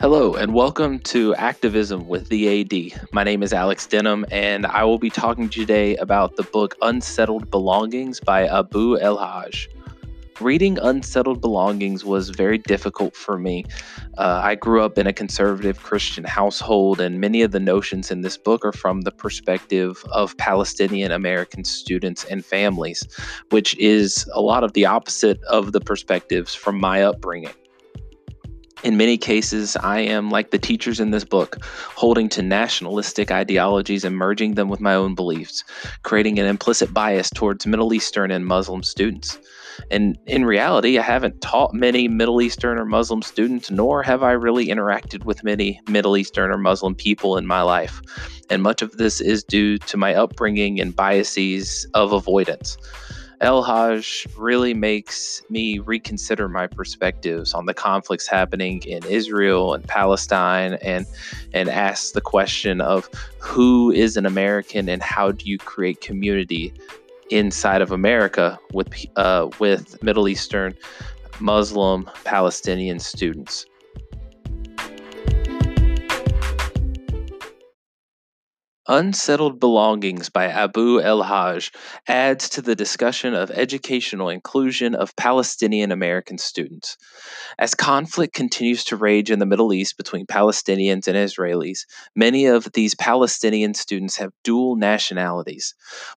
Hello, and welcome to Activism with the AD. My name is Alex Denham, and I will be talking today about the book Unsettled Belongings by Abu El Haj. Reading Unsettled Belongings was very difficult for me. Uh, I grew up in a conservative Christian household, and many of the notions in this book are from the perspective of Palestinian American students and families, which is a lot of the opposite of the perspectives from my upbringing. In many cases, I am like the teachers in this book, holding to nationalistic ideologies and merging them with my own beliefs, creating an implicit bias towards Middle Eastern and Muslim students. And in reality, I haven't taught many Middle Eastern or Muslim students, nor have I really interacted with many Middle Eastern or Muslim people in my life. And much of this is due to my upbringing and biases of avoidance. El Haj really makes me reconsider my perspectives on the conflicts happening in Israel and Palestine and and asks the question of who is an American and how do you create community inside of America with uh, with Middle Eastern Muslim Palestinian students. Unsettled Belongings by Abu El Haj adds to the discussion of educational inclusion of Palestinian American students. As conflict continues to rage in the Middle East between Palestinians and Israelis, many of these Palestinian students have dual nationalities,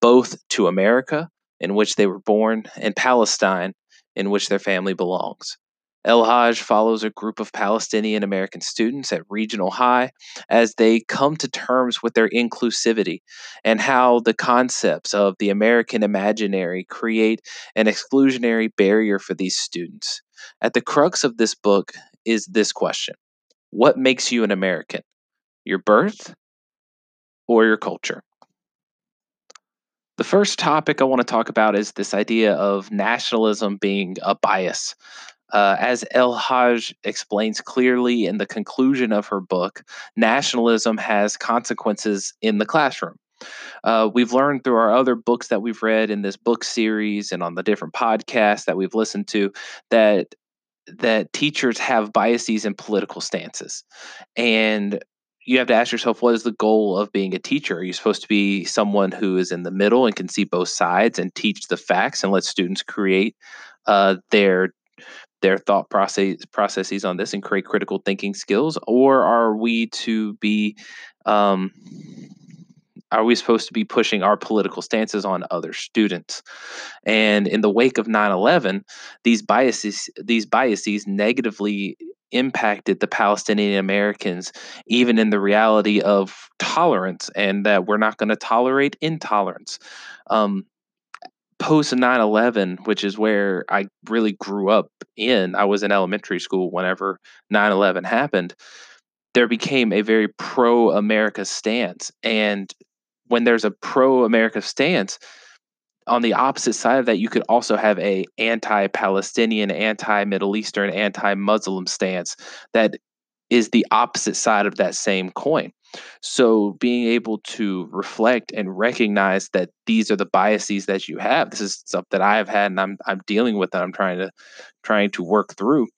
both to America, in which they were born, and Palestine, in which their family belongs. El Haj follows a group of Palestinian American students at Regional High as they come to terms with their inclusivity and how the concepts of the American imaginary create an exclusionary barrier for these students. At the crux of this book is this question What makes you an American? Your birth or your culture? The first topic I want to talk about is this idea of nationalism being a bias. Uh, as El Haj explains clearly in the conclusion of her book, nationalism has consequences in the classroom. Uh, we've learned through our other books that we've read in this book series and on the different podcasts that we've listened to that that teachers have biases and political stances, and you have to ask yourself what is the goal of being a teacher? Are you supposed to be someone who is in the middle and can see both sides and teach the facts and let students create uh, their their thought process processes on this and create critical thinking skills, or are we to be um, are we supposed to be pushing our political stances on other students? And in the wake of 9/11, these biases these biases negatively impacted the Palestinian Americans, even in the reality of tolerance and that we're not going to tolerate intolerance. Um, post 9-11 which is where i really grew up in i was in elementary school whenever 9-11 happened there became a very pro-america stance. And when there's a pro-america stance on the opposite side of that you could also have a anti-palestinian anti-middle eastern anti-muslim stance that is the opposite side of that same coin so being able to reflect and recognize that these are the biases that you have, this is stuff that I have had and I'm I'm dealing with and I'm trying to trying to work through.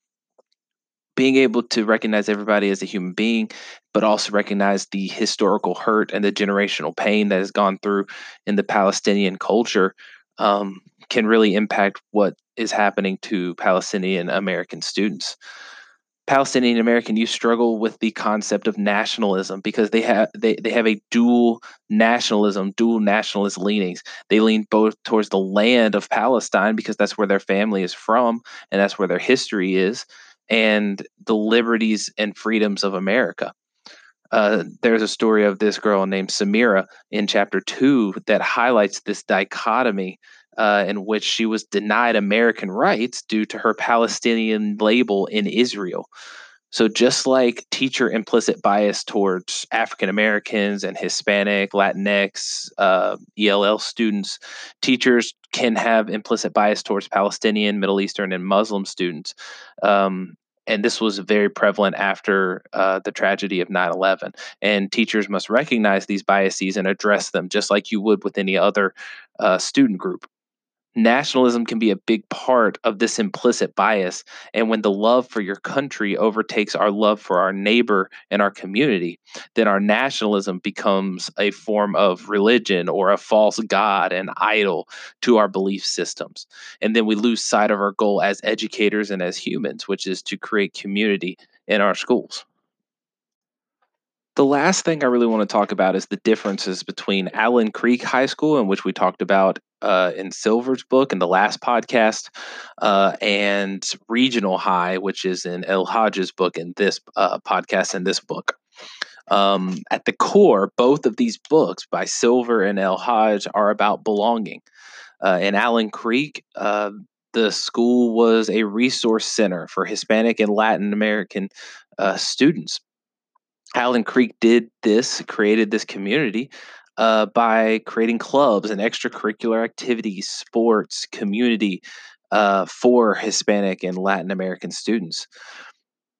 Being able to recognize everybody as a human being, but also recognize the historical hurt and the generational pain that has gone through in the Palestinian culture um, can really impact what is happening to Palestinian American students. Palestinian American youth struggle with the concept of nationalism because they have they, they have a dual nationalism, dual nationalist leanings. They lean both towards the land of Palestine because that's where their family is from and that's where their history is, and the liberties and freedoms of America. Uh, there's a story of this girl named Samira in chapter two that highlights this dichotomy uh, in which she was denied American rights due to her Palestinian label in Israel. So, just like teacher implicit bias towards African Americans and Hispanic, Latinx, uh, ELL students, teachers can have implicit bias towards Palestinian, Middle Eastern, and Muslim students. Um, and this was very prevalent after uh, the tragedy of 9 11. And teachers must recognize these biases and address them just like you would with any other uh, student group. Nationalism can be a big part of this implicit bias. And when the love for your country overtakes our love for our neighbor and our community, then our nationalism becomes a form of religion or a false god and idol to our belief systems. And then we lose sight of our goal as educators and as humans, which is to create community in our schools. The last thing I really want to talk about is the differences between Allen Creek High School, in which we talked about uh, in Silver's book in the last podcast, uh, and Regional High, which is in El-Haj's book in this uh, podcast and this book. Um, at the core, both of these books by Silver and El-Haj are about belonging. Uh, in Allen Creek, uh, the school was a resource center for Hispanic and Latin American uh, students Allen Creek did this, created this community uh, by creating clubs and extracurricular activities, sports, community uh, for Hispanic and Latin American students.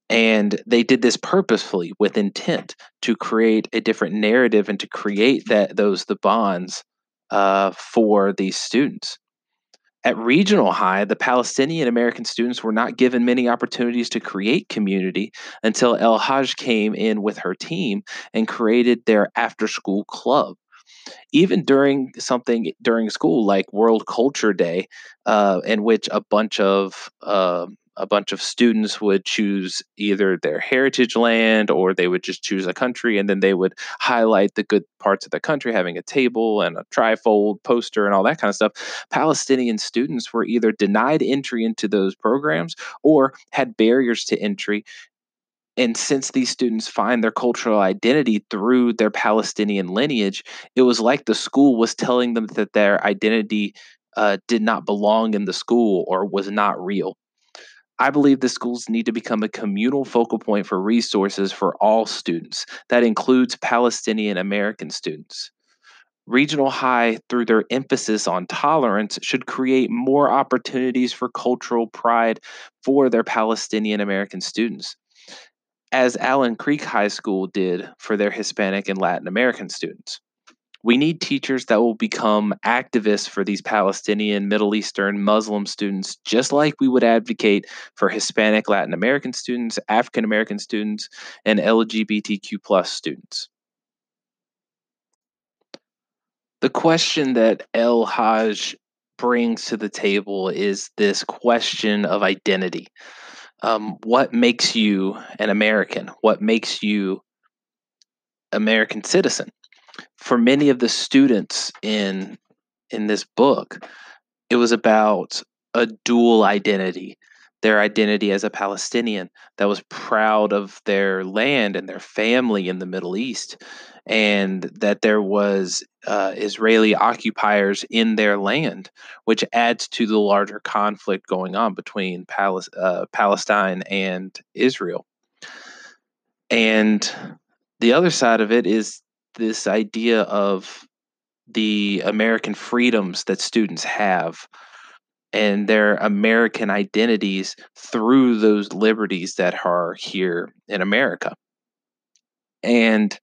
And they did this purposefully with intent to create a different narrative and to create that those the bonds uh, for these students. At regional high, the Palestinian American students were not given many opportunities to create community until El-Haj came in with her team and created their after school club. Even during something during school like World Culture Day, uh, in which a bunch of uh, a bunch of students would choose either their heritage land or they would just choose a country and then they would highlight the good parts of the country having a table and a trifold poster and all that kind of stuff palestinian students were either denied entry into those programs or had barriers to entry and since these students find their cultural identity through their Palestinian lineage, it was like the school was telling them that their identity uh, did not belong in the school or was not real. I believe the schools need to become a communal focal point for resources for all students. That includes Palestinian American students. Regional High, through their emphasis on tolerance, should create more opportunities for cultural pride for their Palestinian American students, as Allen Creek High School did for their Hispanic and Latin American students. We need teachers that will become activists for these Palestinian, Middle Eastern, Muslim students, just like we would advocate for Hispanic, Latin American students, African American students, and LGBTQ plus students. The question that El Haj brings to the table is this question of identity. Um, what makes you an American? What makes you American citizen? For many of the students in in this book, it was about a dual identity their identity as a Palestinian that was proud of their land and their family in the Middle East, and that there was uh, Israeli occupiers in their land, which adds to the larger conflict going on between uh, Palestine and Israel. And the other side of it is this idea of the American freedoms that students have and their American identities through those liberties that are here in America. And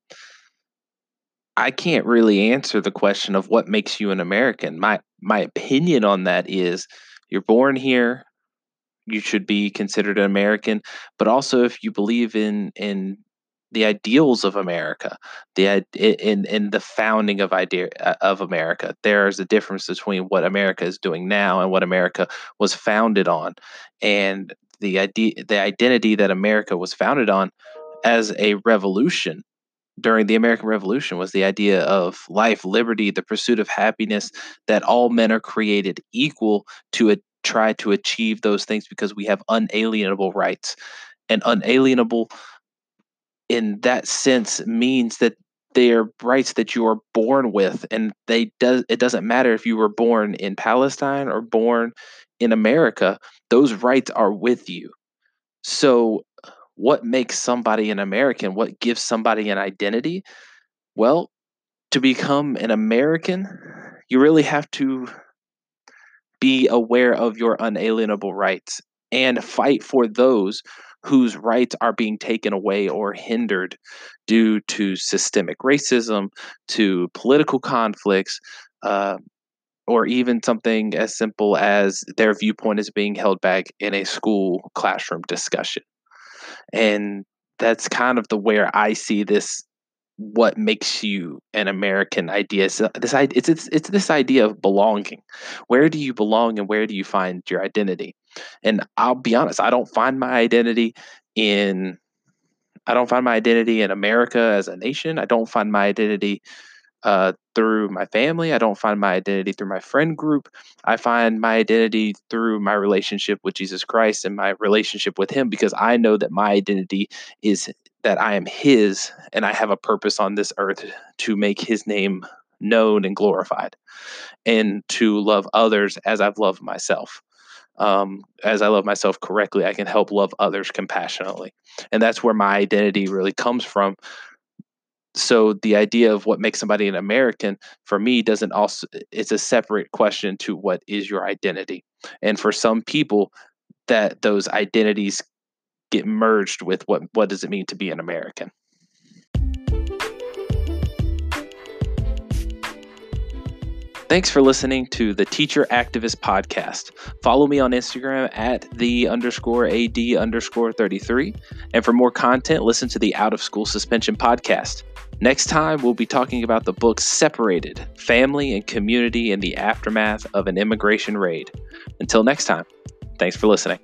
I can't really answer the question of what makes you an American. My my opinion on that is you're born here, you should be considered an American, but also if you believe in in the ideals of America, the in in the founding of idea uh, of America. There's a difference between what America is doing now and what America was founded on, and the idea the identity that America was founded on as a revolution during the American Revolution was the idea of life, liberty, the pursuit of happiness, that all men are created equal to a, try to achieve those things because we have unalienable rights. And unalienable in that sense means that they are rights that you are born with and they does it doesn't matter if you were born in Palestine or born in America those rights are with you. So what makes somebody an American? What gives somebody an identity? Well to become an American you really have to be aware of your unalienable rights and fight for those whose rights are being taken away or hindered due to systemic racism, to political conflicts, uh, or even something as simple as their viewpoint is being held back in a school classroom discussion. And that's kind of the where I see this what makes you an American idea. So this it's it's it's this idea of belonging. Where do you belong and where do you find your identity? And I'll be honest, I don't find my identity in I don't find my identity in America as a nation. I don't find my identity uh, through my family. I don't find my identity through my friend group. I find my identity through my relationship with Jesus Christ and my relationship with Him because I know that my identity is that I am His and I have a purpose on this earth to make His name known and glorified and to love others as I've loved myself. Um, as I love myself correctly, I can help love others compassionately. And that's where my identity really comes from so the idea of what makes somebody an American for me doesn't also it's a separate question to what is your identity. And for some people that those identities get merged with what what does it mean to be an American. Thanks for listening to the Teacher Activist Podcast. Follow me on Instagram at the underscore AD underscore 33. And for more content, listen to the Out of School Suspension Podcast. Next time, we'll be talking about the book Separated Family and Community in the Aftermath of an Immigration Raid. Until next time, thanks for listening.